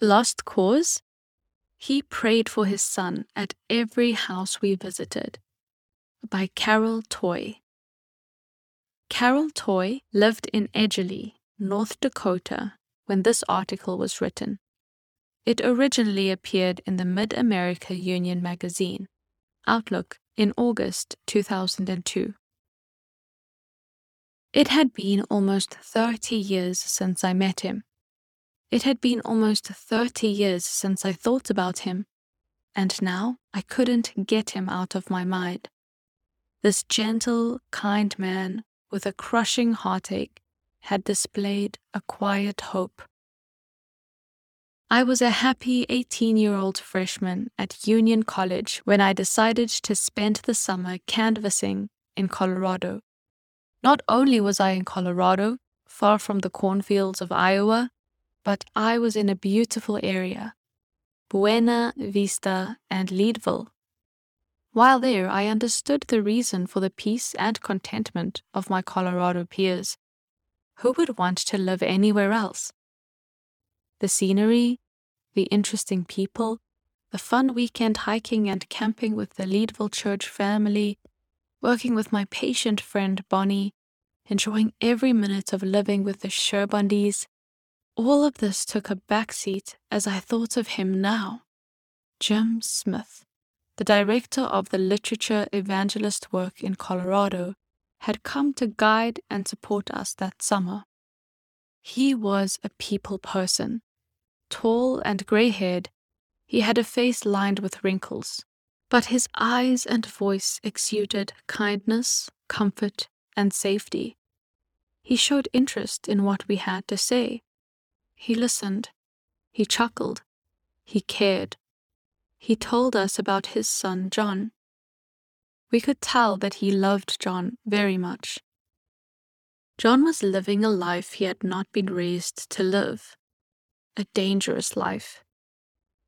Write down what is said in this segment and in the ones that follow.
Lost Cause? He prayed for his son at every house we visited. By Carol Toay. Carol Toay lived in Edgeley, North Dakota, when this article was written. It originally appeared in the Mid America Union magazine, Outlook, in August 2002. It had been almost 30 years since I met him. It had been almost 30 years since I thought about him, and now I couldn't get him out of my mind. This gentle, kind man with a crushing heartache had displayed a quiet hope. I was a happy 18 year old freshman at Union College when I decided to spend the summer canvassing in Colorado. Not only was I in Colorado, far from the cornfields of Iowa, but I was in a beautiful area Buena Vista and Leadville. While there, I understood the reason for the peace and contentment of my Colorado peers. Who would want to live anywhere else? The scenery, the interesting people, the fun weekend hiking and camping with the Leadville Church family, working with my patient friend Bonnie, enjoying every minute of living with the Sherbundys. All of this took a backseat as I thought of him now. Jim Smith the director of the literature evangelist work in Colorado, had come to guide and support us that summer. He was a people person. Tall and gray haired, he had a face lined with wrinkles, but his eyes and voice exuded kindness, comfort, and safety. He showed interest in what we had to say. He listened. He chuckled. He cared he told us about his son John. We could tell that he loved John very much. John was living a life he had not been raised to live, a dangerous life.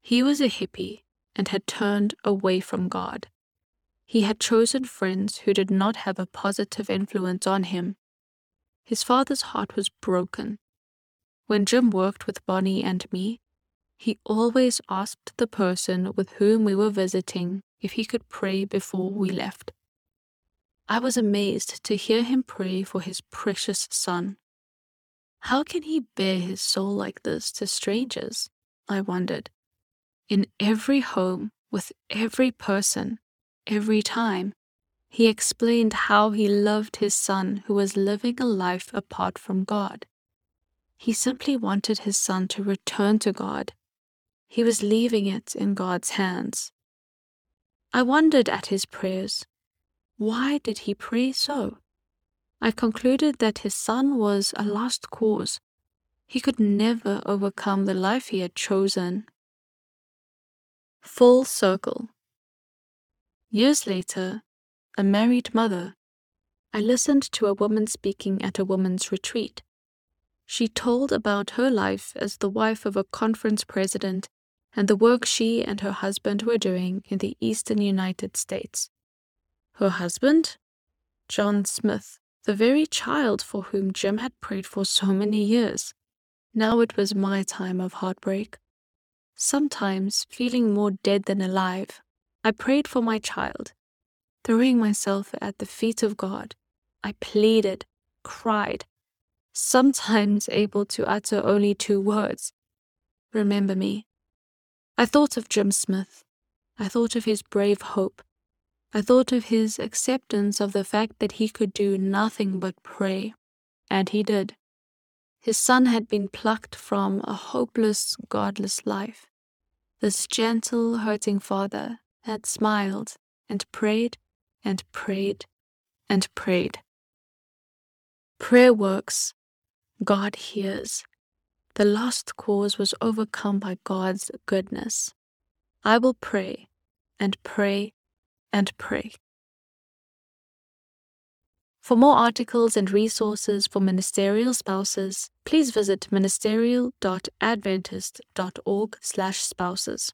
He was a hippie and had turned away from God. He had chosen friends who did not have a positive influence on him. His father's heart was broken. When Jim worked with Bonnie and me, he always asked the person with whom we were visiting if he could pray before we left. I was amazed to hear him pray for his precious son. How can he bare his soul like this to strangers? I wondered. In every home, with every person, every time, he explained how he loved his son who was living a life apart from God. He simply wanted his son to return to God he was leaving it in God's hands. I wondered at his prayers. Why did he pray so? I concluded that his son was a lost cause. He could never overcome the life he had chosen. Full circle. Years later, a married mother, I listened to a woman speaking at a woman's retreat. She told about her life as the wife of a conference president and the work she and her husband were doing in the eastern United States. Her husband? John Smith, the very child for whom Jim had prayed for so many years. Now it was my time of heartbreak. Sometimes, feeling more dead than alive, I prayed for my child. Throwing myself at the feet of God, I pleaded, cried, sometimes able to utter only two words Remember me. I thought of Jim Smith. I thought of his brave hope. I thought of his acceptance of the fact that he could do nothing but pray. And he did. His son had been plucked from a hopeless, godless life. This gentle, hurting father had smiled and prayed and prayed and prayed. Prayer works. God hears. The lost cause was overcome by God's goodness. I will pray and pray and pray. For more articles and resources for ministerial spouses, please visit ministerial.adventist.org/spouses.